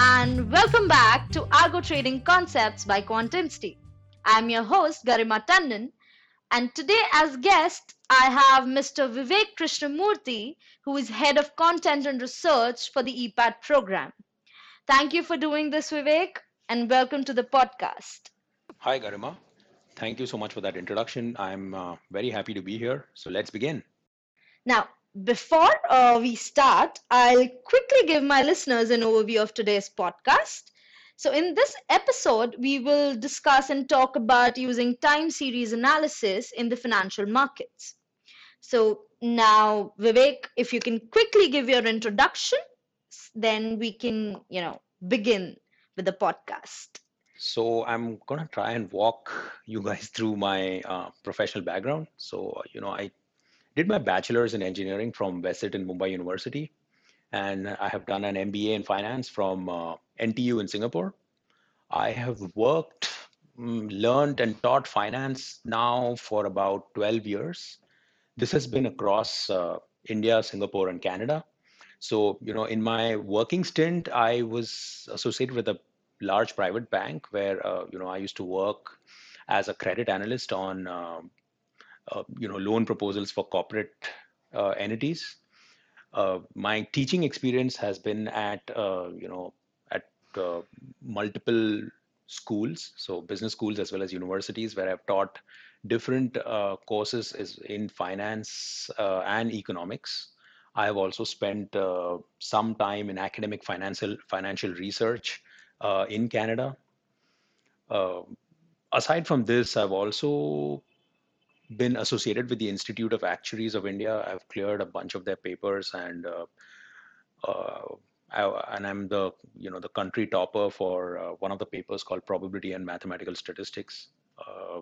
and welcome back to Algo Trading Concepts by QuantInsti. I'm your host Garima Tandon, and today as guest I have Mr. Vivek Krishnamoorthy, who is head of content and research for the EPAT program. Thank you for doing this, Vivek, and welcome to the podcast. Hi, Garima. Thank you so much for that introduction. I'm uh, very happy to be here. So let's begin. Now, before uh, we start, I'll quickly give my listeners an overview of today's podcast. So, in this episode, we will discuss and talk about using time series analysis in the financial markets. So, now, Vivek, if you can quickly give your introduction, then we can, you know, begin with the podcast. So, I'm going to try and walk you guys through my uh, professional background. So, you know, I did my bachelor's in engineering from VESIT in Mumbai University, and I have done an MBA in finance from uh, NTU in Singapore. I have worked, mm, learned, and taught finance now for about 12 years. This has been across uh, India, Singapore, and Canada. So, you know, in my working stint, I was associated with a large private bank where, uh, you know, I used to work as a credit analyst on um, you know loan proposals for corporate uh, entities. Uh, my teaching experience has been at you know at multiple schools, so business schools as well as universities, where I've taught different uh, courses is in finance uh, and economics. I have also spent uh, some time in academic financial financial research in Canada. aside from this, I've also been associated with the Institute of Actuaries of India. I've cleared a bunch of their papers, and uh, uh, I, and I'm the you know the country topper for uh, one of the papers called Probability and Mathematical Statistics. Uh,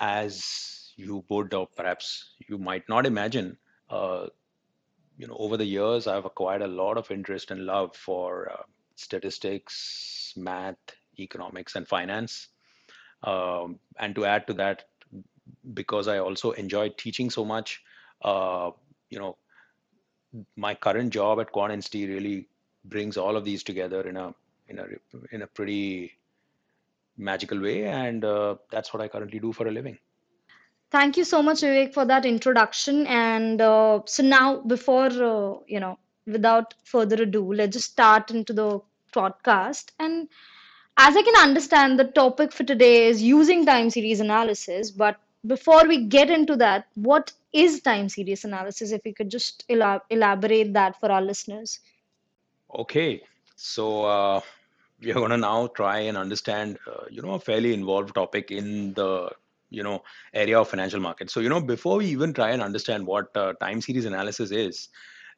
as you would, or perhaps you might not imagine, uh, you know, over the years I've acquired a lot of interest and love for uh, statistics, math, economics, and finance. Um, and to add to that, because I also enjoy teaching so much, uh, you know, my current job at QuantInsti really brings all of these together in a in a in a pretty magical way, and uh, that's what I currently do for a living. Thank you so much, Vivek, for that introduction. And uh, so now, before uh, you know, without further ado, let's just start into the podcast. And as I can understand, the topic for today is using time series analysis, but before we get into that, what is time series analysis? If you could just elab- elaborate that for our listeners. Okay, so uh, we are going to now try and understand, uh, you know, a fairly involved topic in the you know area of financial markets. So you know, before we even try and understand what uh, time series analysis is,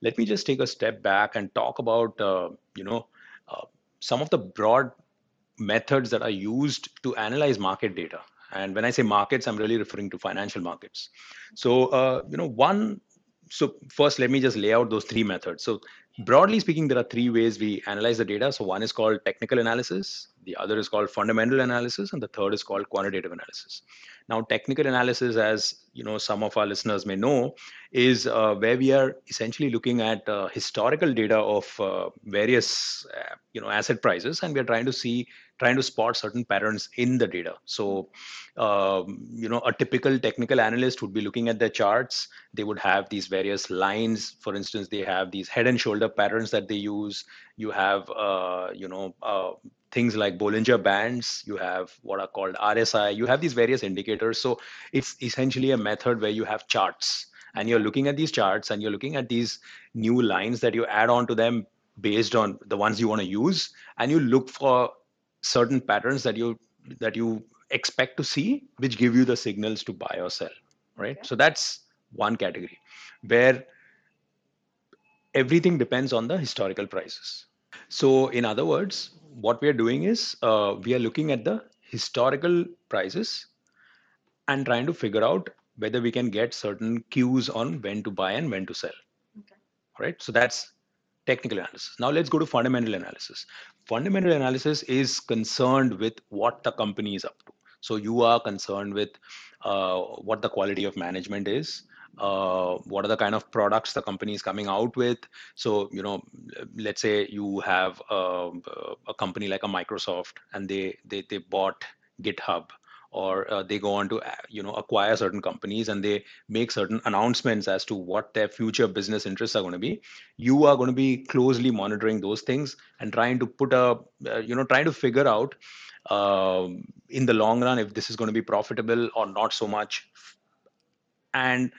let me just take a step back and talk about uh, you know uh, some of the broad methods that are used to analyze market data and when I say markets, I'm really referring to financial markets. So, uh, you know, one, so first, let me just lay out those three methods. So, broadly speaking, there are three ways we analyze the data. So, one is called technical analysis, the other is called fundamental analysis, and the third is called quantitative analysis. Now, technical analysis, as you know, some of our listeners may know, is uh, where we are essentially looking at uh, historical data of uh, various, uh, you know, asset prices, and we are trying to see trying to spot certain patterns in the data. So, um, you know, a typical technical analyst would be looking at their charts. They would have these various lines. For instance, they have these head and shoulder patterns that they use. You have, uh, you know, uh, things like Bollinger Bands, you have what are called RSI, you have these various indicators. So it's essentially a method where you have charts and you're looking at these charts and you're looking at these new lines that you add on to them based on the ones you want to use and you look for certain patterns that you that you expect to see which give you the signals to buy or sell right okay. so that's one category where everything depends on the historical prices so in other words what we are doing is uh, we are looking at the historical prices and trying to figure out whether we can get certain cues on when to buy and when to sell okay. right so that's technical analysis. Now let's go to fundamental analysis. Fundamental analysis is concerned with what the company is up to. So you are concerned with uh, what the quality of management is, uh, what are the kind of products the company is coming out with so you know let's say you have a, a company like a microsoft and they they, they bought github or uh, they go on to uh, you know acquire certain companies and they make certain announcements as to what their future business interests are going to be you are going to be closely monitoring those things and trying to put a uh, you know trying to figure out um, in the long run if this is going to be profitable or not so much. And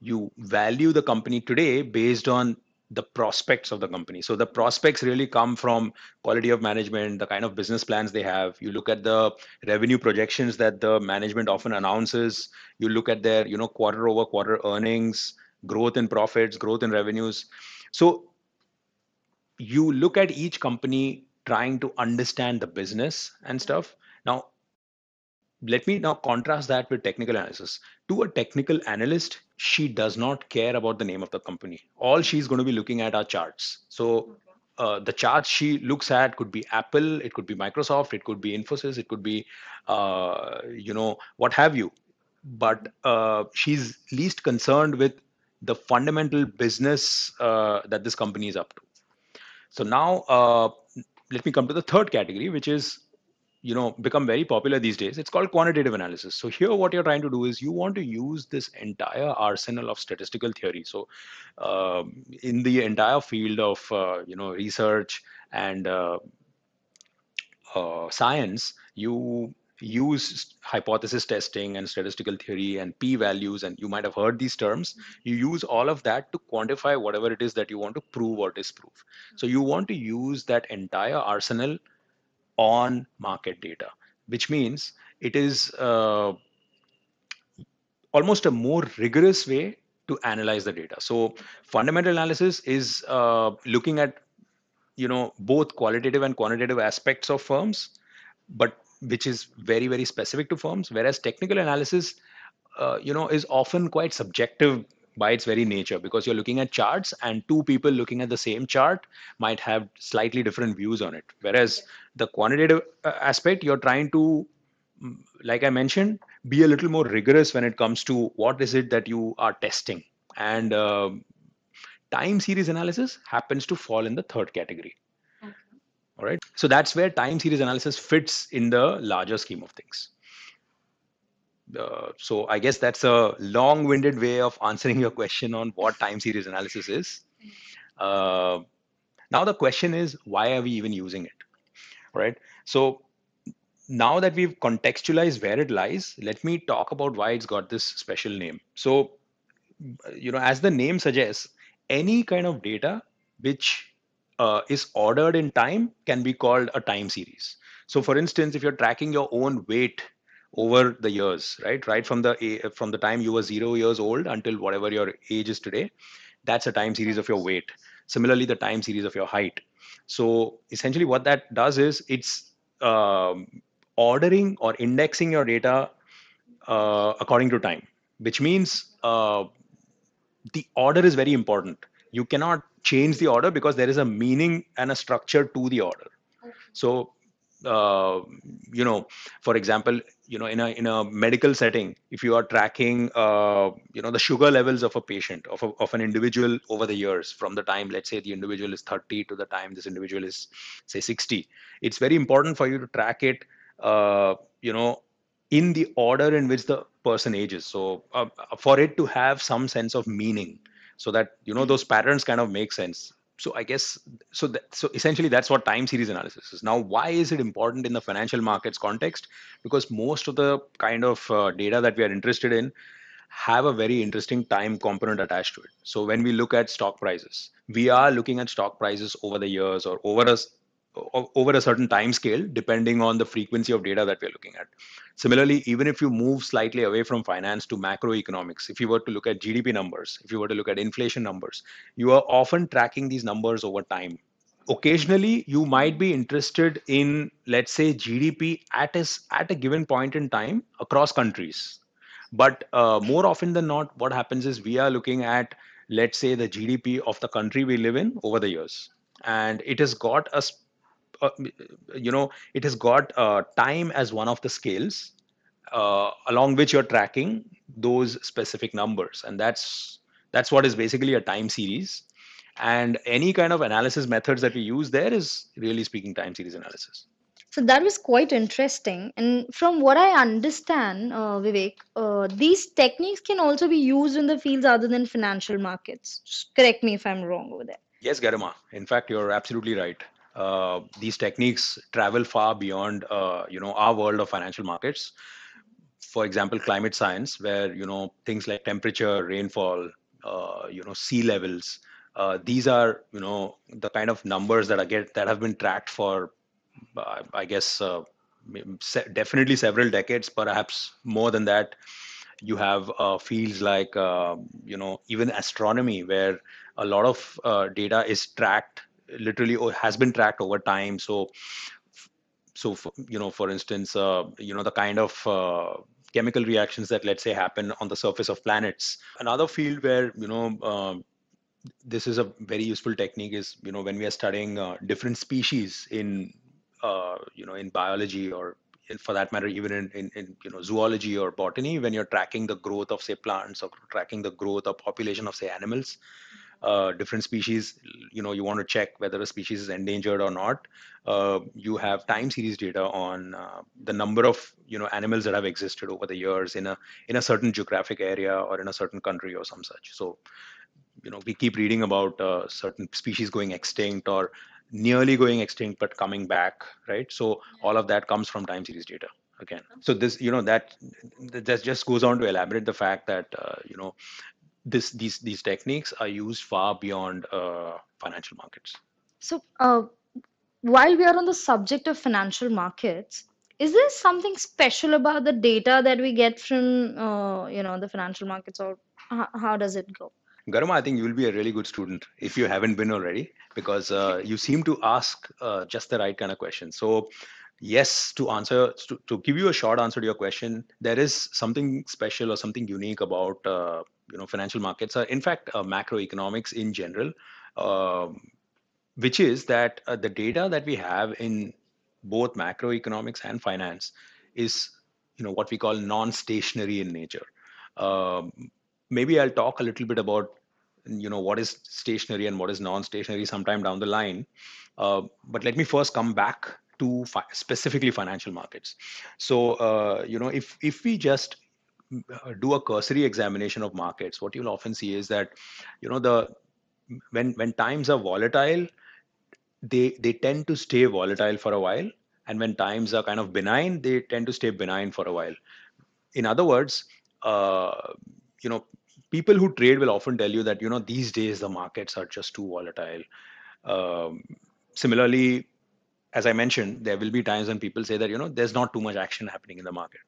you value the company today based on the prospects of the company. So the prospects really come from quality of management, the kind of business plans they have. You look at the revenue projections that the management often announces. You look at their, you know, quarter over quarter earnings, growth in profits, growth in revenues. So you look at each company trying to understand the business and stuff. Now, let me now contrast that with technical analysis. To a technical analyst, she does not care about the name of the company. All she's going to be looking at are charts. So uh, the charts she looks at could be Apple, it could be Microsoft, it could be Infosys, it could be, uh, you know, what have you. But uh, she's least concerned with the fundamental business uh, that this company is up to. So now, uh, let me come to the third category, which is you know become very popular these days it's called quantitative analysis. So here what you're trying to do is you want to use this entire arsenal of statistical theory. So uh, in the entire field of uh, you know research and uh, uh science you use hypothesis testing and statistical theory and p values and you might have heard these terms. Mm-hmm. you use all of that to quantify whatever it is that you want to prove or disprove. So you want to use that entire arsenal on market data, which means it is uh, almost a more rigorous way to analyze the data. So fundamental analysis is uh, looking at you know both qualitative and quantitative aspects of firms, but which is very very specific to firms. Whereas technical analysis, uh, you know, is often quite subjective by its very nature because you're looking at charts and two people looking at the same chart might have slightly different views on it. Whereas the quantitative uh, aspect you're trying to mm, like i mentioned be a little more rigorous when it comes to what is it that you are testing. And uh, time series analysis happens to fall in the third category. Okay. all right? So that's where time series analysis fits in the larger scheme of things uh, so I guess that's a long-winded way of answering your question on what time series analysis is. Uh, now the question is, why are we even using it, right? So now that we've contextualized where it lies, let me talk about why it's got this special name. So, you know, as the name suggests, any kind of data which uh, is ordered in time can be called a time series. So, for instance, if you're tracking your own weight over the years right? Right from the from the time you were zero years old until whatever your age is today that's a time series of your weight. Similarly the time series of your height. So essentially what that does is it's um, ordering or indexing your data uh, according to time which means uh, the order is very important. You cannot change the order because there is a meaning and a structure to the order. So uh, you know for example you know in a in a medical setting if you are tracking uh, you know the sugar levels of a patient of, a, of an individual over the years from the time let's say the individual is 30 to the time this individual is say 60 it's very important for you to track it uh, you know in the order in which the person ages. So uh, for it to have some sense of meaning so that you know those patterns kind of make sense so i guess so that, so essentially that's what time series analysis is. Now why is it important in the financial markets context? Because most of the kind of uh, data that we are interested in have a very interesting time component attached to it. So when we look at stock prices we are looking at stock prices over the years or over a over a certain time scale depending on the frequency of data that we're looking at. Similarly even if you move slightly away from finance to macroeconomics if you were to look at gdp numbers if you were to look at inflation numbers you are often tracking these numbers over time. Occasionally you might be interested in let's say gdp at a, at a given point in time across countries. But uh, more often than not what happens is we are looking at let's say the gdp of the country we live in over the years. And it has got a uh, you know it has got uh, time as one of the scales uh, along which you're tracking those specific numbers and that's that's what is basically a time series and any kind of analysis methods that we use there is really speaking time series analysis So that was quite interesting. And from what I understand, uh, Vivek, uh, these techniques can also be used in the fields other than financial markets. Just correct me if I'm wrong over there. yes garima in fact you're absolutely right uh, these techniques travel far beyond uh, you know our world of financial markets. For example climate science where you know things like temperature rainfall uh, you know sea levels uh, these are you know the kind of numbers that are get that have been tracked for i guess uh, definitely several decades perhaps more than that. You have fields like you know even astronomy where a lot of data is tracked literally or has been tracked over time. So so you know for instance uh, you know the kind of uh, chemical reactions that let's say happen on the surface of planets. Another field where you know um, this is a very useful technique is you know when we are studying uh, different species in uh, you know in biology or for that matter even in, in, in you know zoology or botany when you're tracking the growth of say plants or tracking the growth of population of say animals uh, different species you know you want to check whether a species is endangered or not. Uh, you have time series data on uh, the number of you know animals that have existed over the years in a in a certain geographic area or in a certain country or some such. So you know we keep reading about uh, certain species going extinct or nearly going extinct but coming back right? So all of that comes from time series data again. So this you know that that just goes on to elaborate the fact that uh, you know this these these techniques are used far beyond uh, financial markets So, uh, while we are on the subject of financial markets, is there something special about the data that we get from, uh, you know, the financial markets, or how, how does it go? Garima, I think you will be a really good student if you haven't been already, because uh, you seem to ask uh, just the right kind of question. So, yes, to answer, to, to give you a short answer to your question, there is something special or something unique about uh, you know financial markets. are in fact, uh, macroeconomics in general, um, which is that uh, the data that we have in both macroeconomics and finance is you know what we call non-stationary in nature. Um, maybe I'll talk a little bit about you know what is stationary and what is non-stationary sometime down the line. Uh, but let me first come back to fi- specifically financial markets. So uh, you know if if we just do a cursory examination of markets, what you'll often see is that you know the when when times are volatile, they they tend to stay volatile for a while, and when times are kind of benign, they tend to stay benign for a while in other words, uh, you know, people who trade will often tell you that you know these days the markets are just too volatile. Um, similarly, as I mentioned, there will be times when people say that you know there's not too much action happening in the market.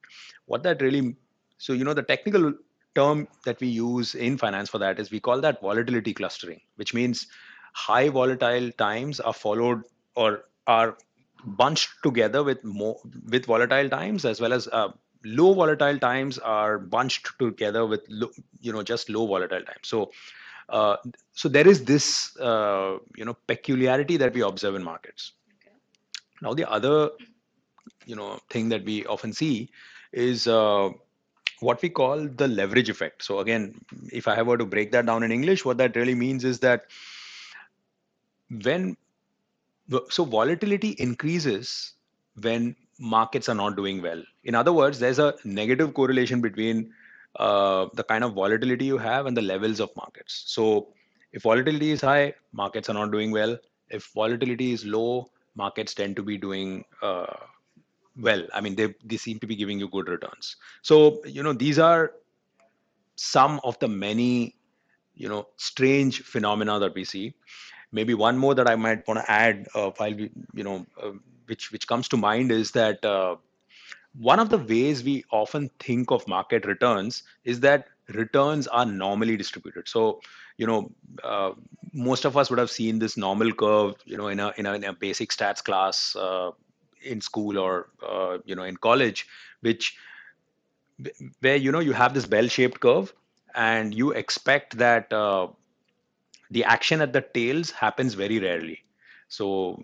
What that really, so you know, the technical term that we use in finance for that is we call that volatility clustering, which means high volatile times are followed or are bunched together with more with volatile times as well as uh, low volatile times are bunched together with low, you know just low volatile times so uh, so there is this uh, you know peculiarity that we observe in markets. Now the other you know thing that we often see is uh, what we call the leverage effect so again if i were to break that down in english what that really means is that when so volatility increases when markets are not doing well. In other words, there's a negative correlation between uh, the kind of volatility you have and the levels of markets. So if volatility is high, markets are not doing well. If volatility is low, markets tend to be doing uh, well. I mean, they they seem to be giving you good returns. So you know these are some of the many you know strange phenomena that we see. Maybe one more that I might want to add uh, while we you know. Uh, which which comes to mind is that uh, one of the ways we often think of market returns is that returns are normally distributed so you know uh, most of us would have seen this normal curve you know in a in a, in a basic stats class uh, in school or uh, you know in college which where you know you have this bell shaped curve and you expect that uh, the action at the tails happens very rarely. So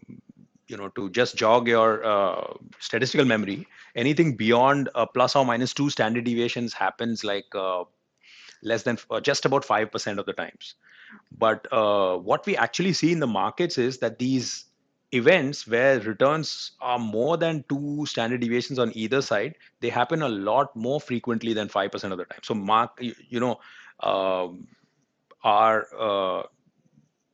you know to just jog your uh, statistical memory anything beyond uh, plus or minus two standard deviations happens like uh, less than uh, just about 5% of the times. But uh, what we actually see in the markets is that these events where returns are more than two standard deviations on either side they happen a lot more frequently than 5% of the time. So mark you, you know um, our uh,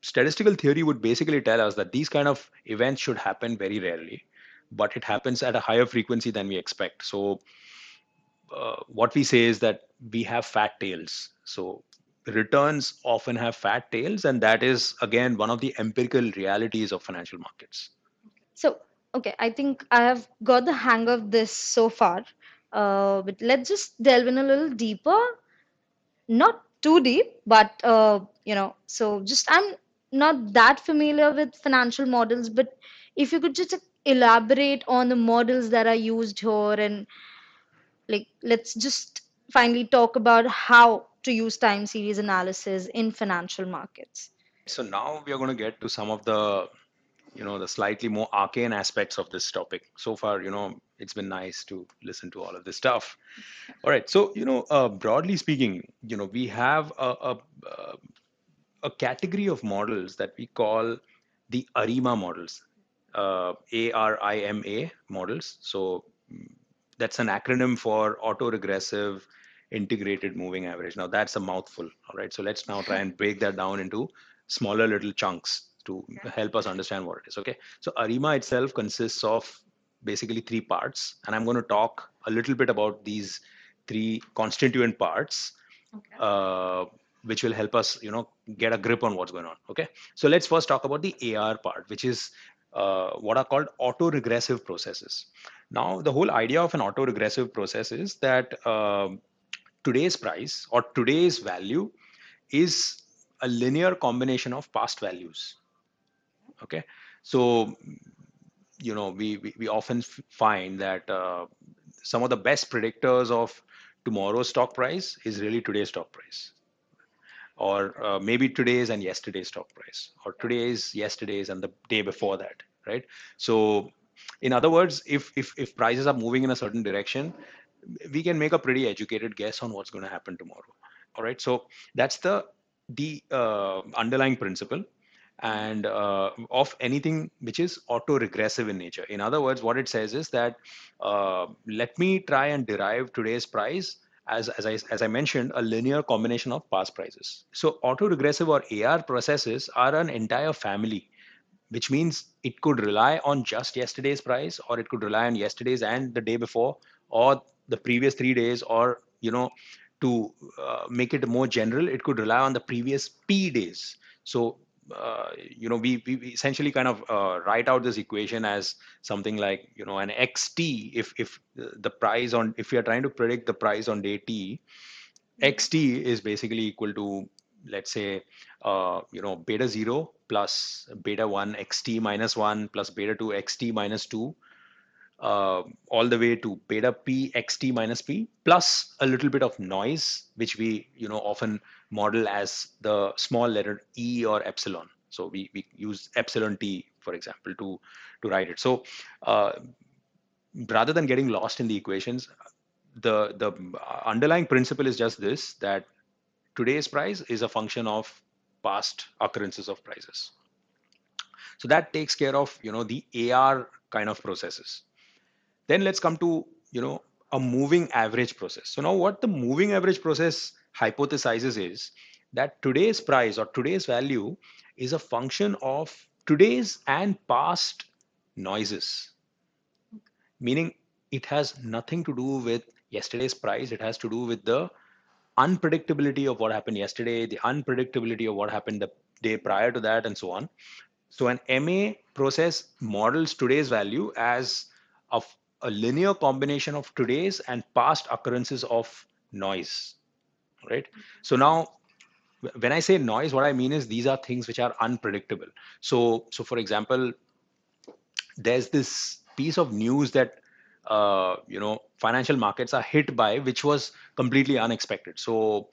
statistical theory would basically tell us that these kind of events should happen very rarely but it happens at a higher frequency than we expect. So uh, what we say is that we have fat tails. So returns often have fat tails and that is again one of the empirical realities of financial markets So, okay, I think I have got the hang of this so far. Uh, but let's just delve in a little deeper. Not too deep, but uh, you know, so just I'm not that familiar with financial models, but if you could just elaborate on the models that are used here and like let's just finally talk about how to use time series analysis in financial markets. so now we are going to get to some of the you know the slightly more arcane aspects of this topic. So far you know it's been nice to listen to all of this stuff. All right. So you know uh, broadly speaking you know we have a, a, uh, a category of models that we call the arima models uh, arima models. So mm, that's an acronym for autoregressive integrated moving average. Now that's a mouthful all right? So let's now try and break that down into smaller little chunks to help us understand what it is okay? So arima itself consists of basically three parts and i'm going to talk a little bit about these three constituent parts uh, which will help us you know get a grip on what's going on okay? So let's first talk about the ar part which is uh, what are called autoregressive processes. Now the whole idea of an autoregressive process is that uh, today's price or today's value is a linear combination of past values. Okay? So you know we we, we often find that uh, some of the best predictors of tomorrow's stock price is really today's stock price. Or uh, maybe today's and yesterday's stock price or today's yesterday's and the day before that right? So in other words if if if prices are moving in a certain direction we can make a pretty educated guess on what's going to happen tomorrow all right so that's the the uh, underlying principle and uh, of anything which is auto-regressive in nature in other words what it says is that uh, let me try and derive today's price as, as, I, as I mentioned, a linear combination of past prices. So auto-regressive or AR processes are an entire family, which means it could rely on just yesterday's price, or it could rely on yesterday's and the day before, or the previous three days, or you know, to uh, make it more general, it could rely on the previous P days. So uh, you know we, we essentially kind of uh, write out this equation as something like you know an xt if if the price on if we are trying to predict the price on day t xt is basically equal to let's say uh, you know beta 0 plus beta 1 xt minus 1 plus beta 2 xt minus 2 uh, all the way to beta p xt minus p plus a little bit of noise which we you know often model as the small letter e or epsilon. So we, we use epsilon t for example to to write it. So uh, rather than getting lost in the equations the the underlying principle is just this that today's price is a function of past occurrences of prices. So that takes care of you know the ar kind of processes then let's come to you know a moving average process. So now what the moving average process hypothesizes is that today's price or today's value is a function of today's and past noises. Meaning it has nothing to do with yesterday's price. It has to do with the unpredictability of what happened yesterday the unpredictability of what happened the day prior to that and so on. So an ma process models today's value as of a linear combination of today's and past occurrences of noise right? So now when i say noise what i mean is these are things which are unpredictable. So so for example there's this piece of news that uh, you know financial markets are hit by which was completely unexpected. So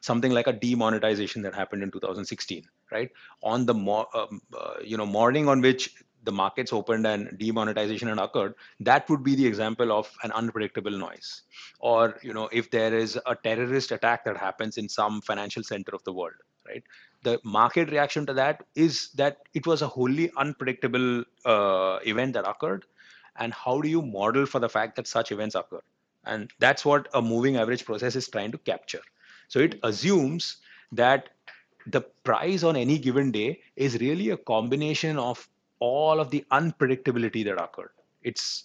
something like a demonetization that happened in 2016 right? On the um, uh, you know morning on which the markets opened and demonetization had occurred, that would be the example of an unpredictable noise. Or, you know, if there is a terrorist attack that happens in some financial center of the world, right? The market reaction to that is that it was a wholly unpredictable uh, event that occurred. And how do you model for the fact that such events occur? And that's what a moving average process is trying to capture. So it assumes that the price on any given day is really a combination of all of the unpredictability that occurred. It's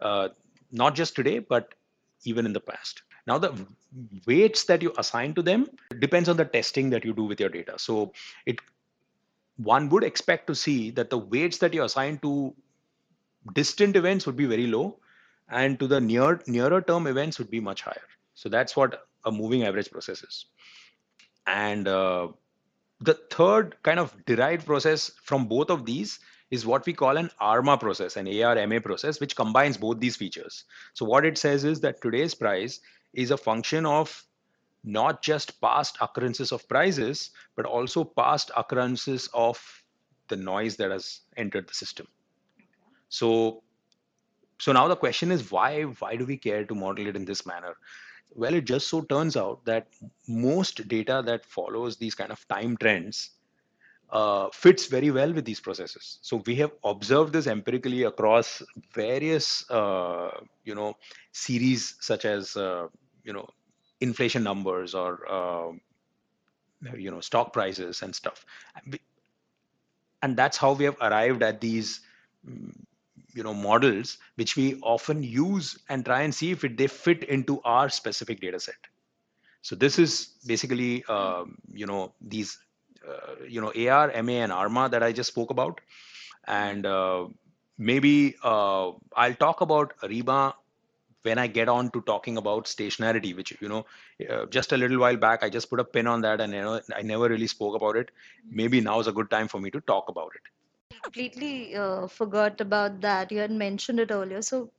uh, not just today, but even in the past. Now, the weights that you assign to them depends on the testing that you do with your data. So, it one would expect to see that the weights that you assign to distant events would be very low, and to the near nearer term events would be much higher. So that's what a moving average process is. And uh, the third kind of derived process from both of these is what we call an ARMA process, an ARMA process, which combines both these features. So what it says is that today's price is a function of not just past occurrences of prices, but also past occurrences of the noise that has entered the system. So, so now the question is why why do we care to model it in this manner? Well, it just so turns out that most data that follows these kind of time trends uh, fits very well with these processes. So we have observed this empirically across various, uh, you know, series such as, uh, you know, inflation numbers or, uh, you know, stock prices and stuff. And that's how we have arrived at these mm, you know models which we often use and try and see if it, they fit into our specific data set so this is basically um, you know these you know ar ma and arma that i just spoke about and uh, maybe uh, i'll talk about arima when i get on to talking about stationarity which you know uh, just a little while back i just put a pin on that and you know i never really spoke about it maybe now is a good time for me to talk about it completely uh, forgot about that. You had mentioned it earlier. So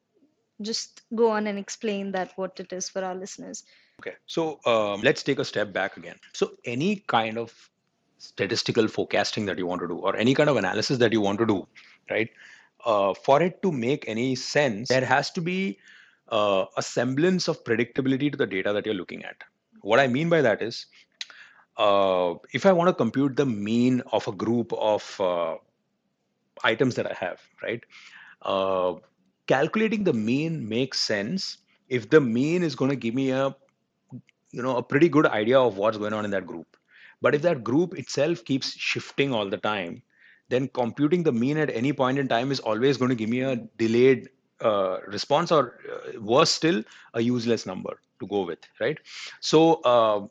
just go on and explain that what it is for our listeners. Okay. So um, let's take a step back again. So any kind of statistical forecasting that you want to do or any kind of analysis that you want to do, right? Uh, for it to make any sense, there has to be uh, a semblance of predictability to the data that you're looking at. What I mean by that is, uh, if I want to compute the mean of a group of uh, items that I have, right? Uh, calculating the mean makes sense if the mean is going to give me a you know a pretty good idea of what's going on in that group but if that group itself keeps shifting all the time then computing the mean at any point in time is always going to give me a delayed uh, response or uh, worse still a useless number to go with right? So uh,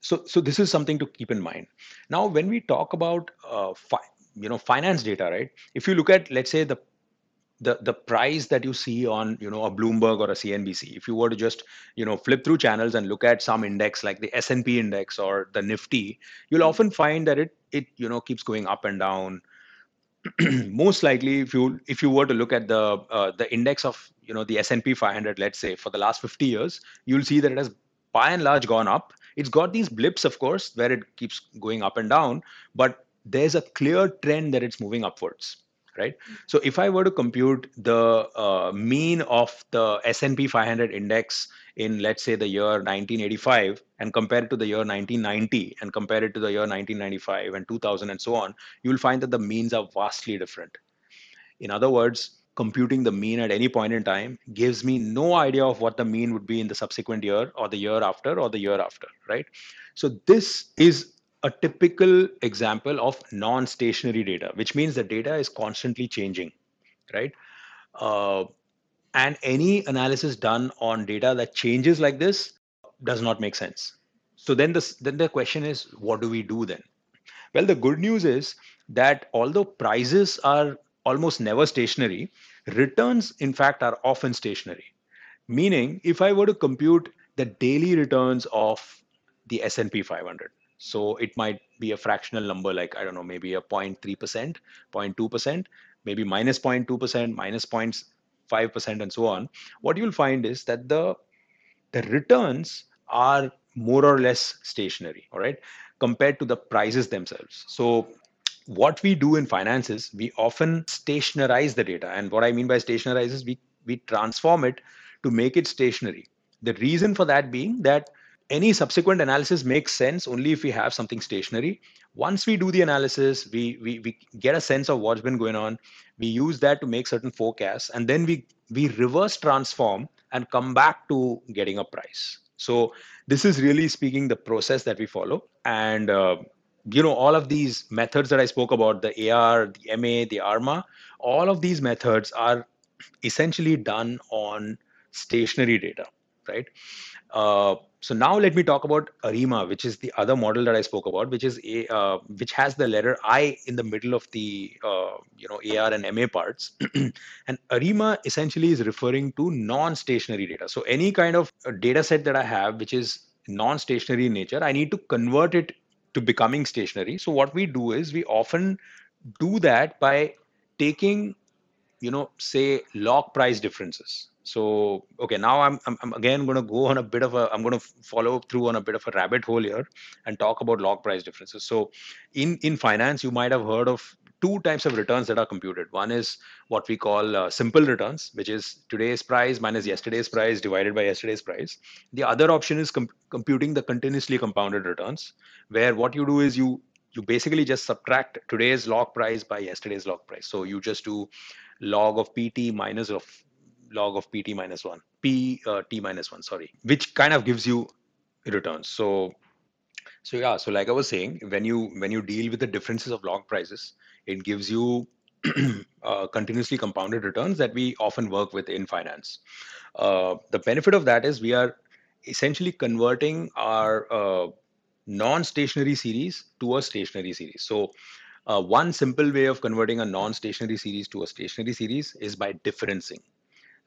so so this is something to keep in mind. Now when we talk about uh, fi- you know finance data right? If you look at let's say the the the price that you see on you know a bloomberg or a cnbc if you were to just you know flip through channels and look at some index like the s&p index or the nifty you'll often find that it it you know keeps going up and down. Most likely if you if you were to look at the uh, the index of you know the s&p 500 let's say for the last 50 years you'll see that it has by and large gone up. It's got these blips of course where it keeps going up and down but there's a clear trend that it's moving upwards right? So if i were to compute the uh, mean of the s&p 500 index in let's say the year 1985 and compare it to the year 1990 and compare it to the year 1995 and 2000 and so on you'll find that the means are vastly different. In other words computing the mean at any point in time gives me no idea of what the mean would be in the subsequent year or the year after or the year after right? So this is a typical example of non-stationary data, which means the data is constantly changing, right? Uh, and any analysis done on data that changes like this does not make sense. So then the, then the question is, what do we do then? Well, the good news is that although prices are almost never stationary, returns in fact are often stationary. Meaning, if I were to compute the daily returns of the S&P 500, so it might be a fractional number like, I don't know, maybe a 0.3%, 0.2%, maybe minus 0.2%, minus 0.5%, and so on. What you'll find is that the, the returns are more or less stationary, all right, compared to the prices themselves. So what we do in finance is we often stationarize the data. And what I mean by stationarize is we, we transform it to make it stationary. The reason for that being that any subsequent analysis makes sense only if we have something stationary. Once we do the analysis, we, we, we get a sense of what's been going on. We use that to make certain forecasts, and then we, we reverse transform and come back to getting a price. So this is really speaking the process that we follow. And uh, you know all of these methods that i spoke about the ar the ma the arma all of these methods are essentially done on stationary data right uh, so now let me talk about arima which is the other model that i spoke about which is a uh, which has the letter i in the middle of the uh, you know ar and ma parts and arima essentially is referring to non-stationary data so any kind of data set that i have which is non-stationary in nature i need to convert it to becoming stationary. So what we do is we often do that by taking, you know, say log price differences. So okay, now I'm I'm, I'm again going to go on a bit of a I'm going to follow through on a bit of a rabbit hole here and talk about log price differences. So in in finance, you might have heard of two types of returns that are computed. One is what we call uh, simple returns, which is today's price minus yesterday's price divided by yesterday's price. The other option is com- computing the continuously compounded returns, where what you do is you you basically just subtract today's log price by yesterday's log price. So you just do log of PT minus of log of PT minus one, P uh, T minus one, sorry, which kind of gives you returns. So so yeah, so like I was saying, when you when you deal with the differences of log prices, it gives you uh, continuously compounded returns that we often work with in finance. Uh, the benefit of that is we are essentially converting our uh, non-stationary series to a stationary series. So uh, one simple way of converting a non-stationary series to a stationary series is by differencing.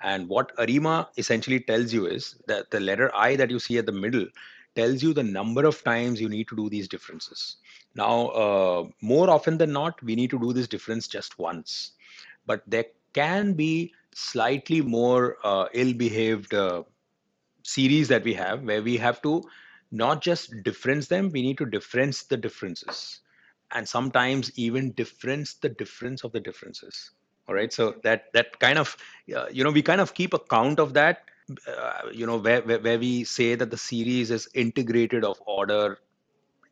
And what ARIMA essentially tells you is that the letter I that you see at the middle tells you the number of times you need to do these differences. Now, uh, more often than not, we need to do this difference just once. But there can be slightly more uh, ill-behaved uh, series that we have where we have to not just difference them, we need to difference the differences. And sometimes even difference the difference of the differences. All right. So that that kind of, uh, you know, we kind of keep a count of that uh, you know where, where, where we say that the series is integrated of order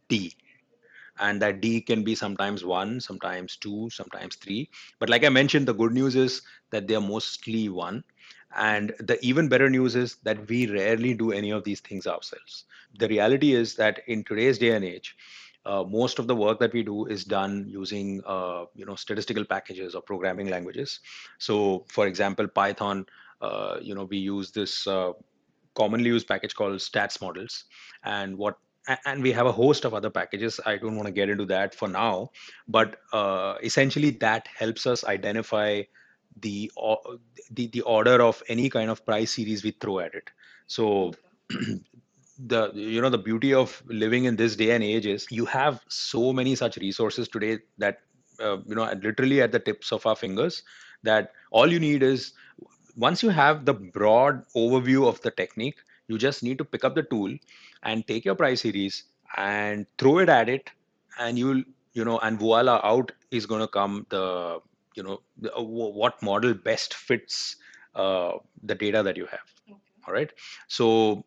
d and that d can be sometimes one sometimes two sometimes three. But like i mentioned the good news is that they are mostly one. And the even better news is that we rarely do any of these things ourselves. The reality is that in today's day and age uh, most of the work that we do is done using uh, you know statistical packages or programming languages. So for example python uh, you know we use this uh, commonly used package called stats models. And what and we have a host of other packages. I don't want to get into that for now. But uh, essentially that helps us identify the, the the order of any kind of price series we throw at it. So the you know the beauty of living in this day and age is you have so many such resources today that uh, you know literally at the tips of our fingers that all you need is once you have the broad overview of the technique, you just need to pick up the tool and take your price series and throw it at it, and you'll you know, and voila, out is going to come the you know the, uh, what model best fits uh, the data that you have. Okay. All right. So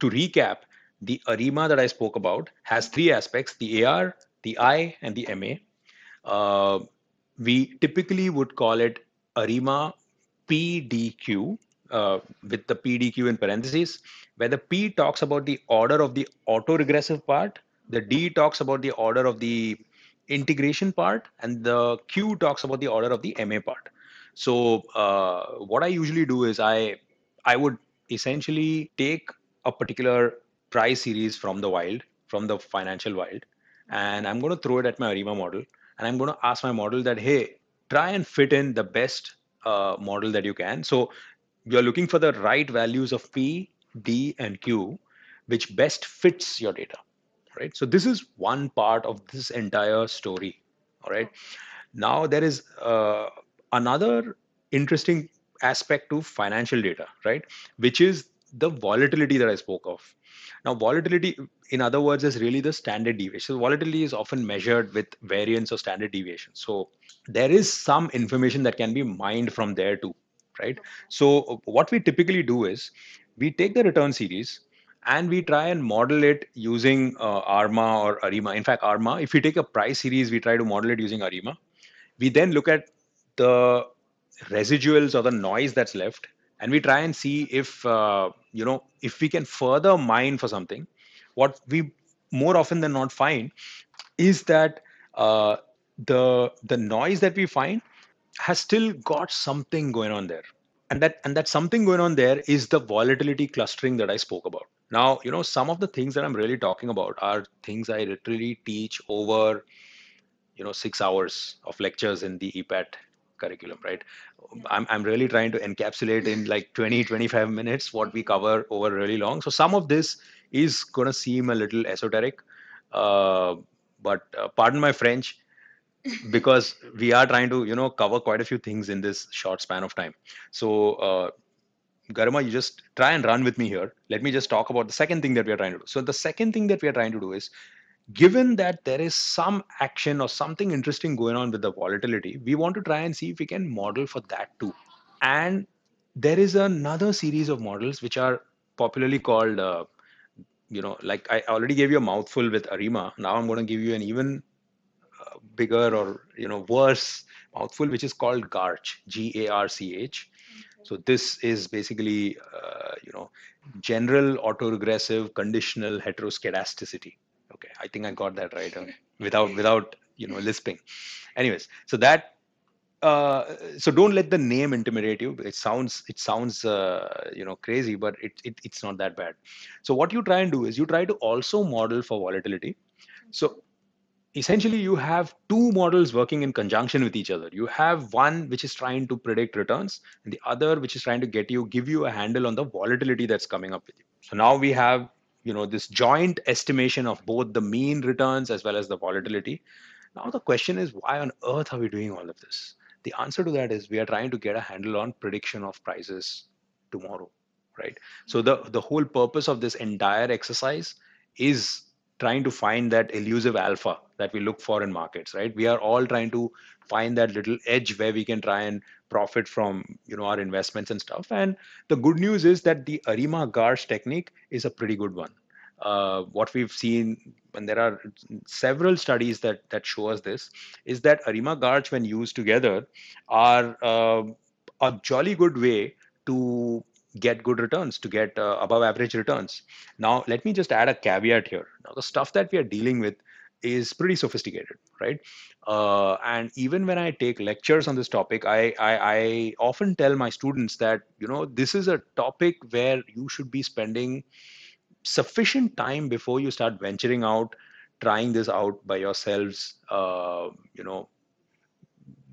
to recap, the ARIMA that I spoke about has three aspects: the AR, the I, and the MA. Uh, we typically would call it ARIMA PDQ uh, with the PDQ in parentheses, where the P talks about the order of the autoregressive part, the D talks about the order of the integration part, and the Q talks about the order of the MA part. So uh, what I usually do is I I would essentially take a particular price series from the wild, from the financial wild, and I'm going to throw it at my ARIMA model, and I'm going to ask my model that hey, try and fit in the best uh, model that you can. So you're looking for the right values of P, D, and Q, which best fits your data, right? So this is one part of this entire story, all right? Now there is uh, another interesting aspect to financial data, right? Which is the volatility that I spoke of. Now, volatility, in other words, is really the standard deviation. So volatility is often measured with variance or standard deviation. So there is some information that can be mined from there too, right? So what we typically do is we take the return series and we try and model it using uh, ARMA or ARIMA. In fact, ARMA, if we take a price series, we try to model it using ARIMA. We then look at the residuals or the noise that's left and we try and see if uh, you know if we can further mine for something. What we more often than not find is that uh, the the noise that we find has still got something going on there. And that and that something going on there is the volatility clustering that i spoke about. Now you know some of the things that i'm really talking about are things i literally teach over you know six hours of lectures in the epat curriculum right I'm, I'm really trying to encapsulate in like 20 25 minutes what we cover over really long so some of this is going to seem a little esoteric uh, but uh, pardon my french because we are trying to you know cover quite a few things in this short span of time so uh, Garima, you just try and run with me here. Let me just talk about the second thing that we are trying to do. So the second thing that we are trying to do is given that there is some action or something interesting going on with the volatility, we want to try and see if we can model for that too. And there is another series of models which are popularly called, uh, you know, like I already gave you a mouthful with Arima. Now I'm going to give you an even uh, bigger or you know worse mouthful, which is called GARCH, G-A-R-C-H. So this is basically, uh, you know, general autoregressive conditional heteroskedasticity okay i think i got that right without without you know lisping. Anyways so that uh, so don't let the name intimidate you. It sounds it sounds uh, you know crazy but it, it it's not that bad. So what you try and do is you try to also model for volatility. So essentially you have two models working in conjunction with each other. You have one which is trying to predict returns and the other which is trying to get you give you a handle on the volatility that's coming up with you. So now we have you know this joint estimation of both the mean returns as well as the volatility. Now the question is why on earth are we doing all of this? The answer to that is we are trying to get a handle on prediction of prices tomorrow right? So the the whole purpose of this entire exercise is trying to find that elusive alpha that we look for in markets right? We are all trying to find that little edge where we can try and profit from you know our investments and stuff. And the good news is that the arima garch technique is a pretty good one. Uh, what we've seen and there are several studies that that show us this is that arima garch when used together are uh, a jolly good way to get good returns to get uh, above average returns. Now let me just add a caveat here. Now the stuff that we are dealing with is pretty sophisticated right? Uh, and even when i take lectures on this topic I, I i often tell my students that you know this is a topic where you should be spending sufficient time before you start venturing out trying this out by yourselves uh, you know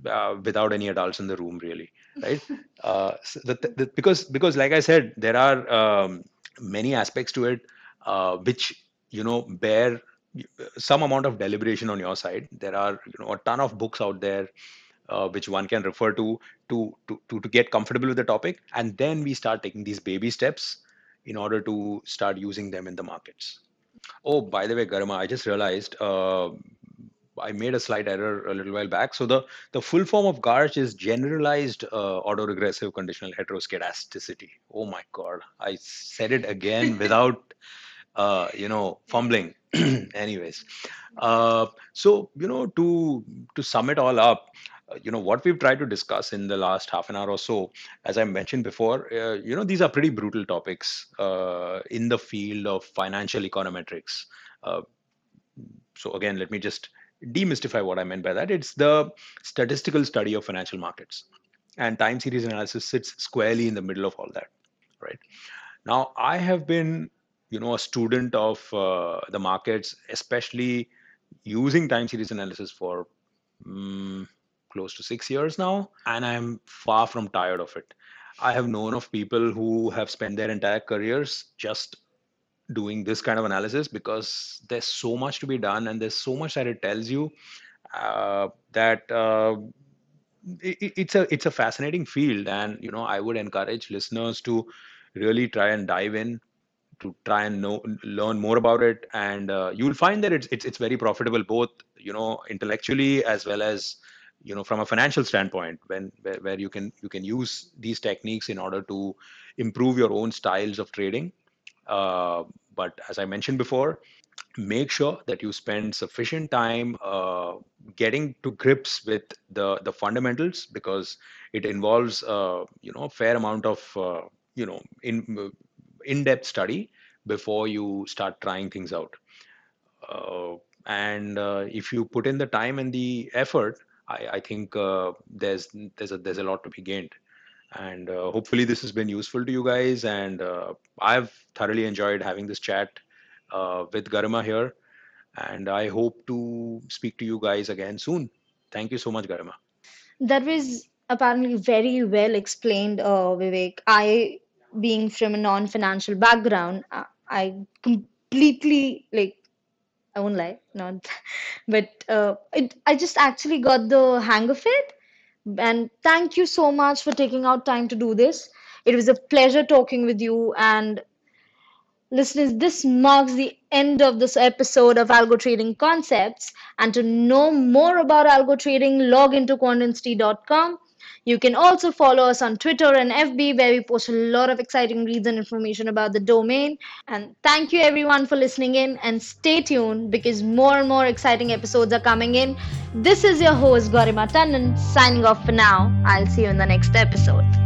uh, without any adults in the room really right? Uh, so the, the, because because like i said there are um, many aspects to it uh, which you know bear some amount of deliberation on your side there are you know a ton of books out there uh, which one can refer to, to to to to get comfortable with the topic and then we start taking these baby steps in order to start using them in the markets oh by the way garima i just realized uh, I made a slight error a little while back. So the, the full form of GARCH is generalized uh, autoregressive conditional heteroskedasticity. Oh my God, I said it again without, uh, you know, fumbling. Anyways, uh, so you know, to to sum it all up, uh, you know what we've tried to discuss in the last half an hour or so as i mentioned before uh, you know these are pretty brutal topics uh, in the field of financial econometrics uh, so again let me just demystify what I meant by that. It's the statistical study of financial markets. And time series analysis sits squarely in the middle of all that, right? Now, I have been, you know, a student of uh, the markets, especially using time series analysis for um, close to six years now, and I'm far from tired of it. I have known of people who have spent their entire careers just doing this kind of analysis because there's so much to be done and there's so much that it tells you uh, that uh, it, it's a it's a fascinating field and you know i would encourage listeners to really try and dive in to try and know learn more about it. And uh, you'll find that it's, it's it's very profitable both you know intellectually as well as you know from a financial standpoint when where, where you can you can use these techniques in order to improve your own styles of trading. Uh, but as i mentioned before make sure that you spend sufficient time uh, getting to grips with the the fundamentals because it involves uh, you know a fair amount of uh, you know in in-depth study before you start trying things out. Uh, and uh, if you put in the time and the effort i, I think uh, there's there's a there's a lot to be gained. And uh, hopefully this has been useful to you guys. And uh, i've thoroughly enjoyed having this chat uh, with garima here. And i hope to speak to you guys again soon. Thank you so much garima. That was apparently very well explained, Vivek. I, being from a non-financial background, I, completely like I won't lie, not, but uh, it, I just actually got the hang of it. And thank you so much for taking out time to do this. It was a pleasure talking with you. And listeners, this marks the end of this episode of Algo Trading Concepts. And to know more about algo trading, log into quantinsti.com. You can also follow us on Twitter and FB, where we post a lot of exciting reads and information about the domain. And thank you everyone for listening in and stay tuned because more and more exciting episodes are coming in. This is your host, Garima Tandon, signing off for now. I'll see you in the next episode.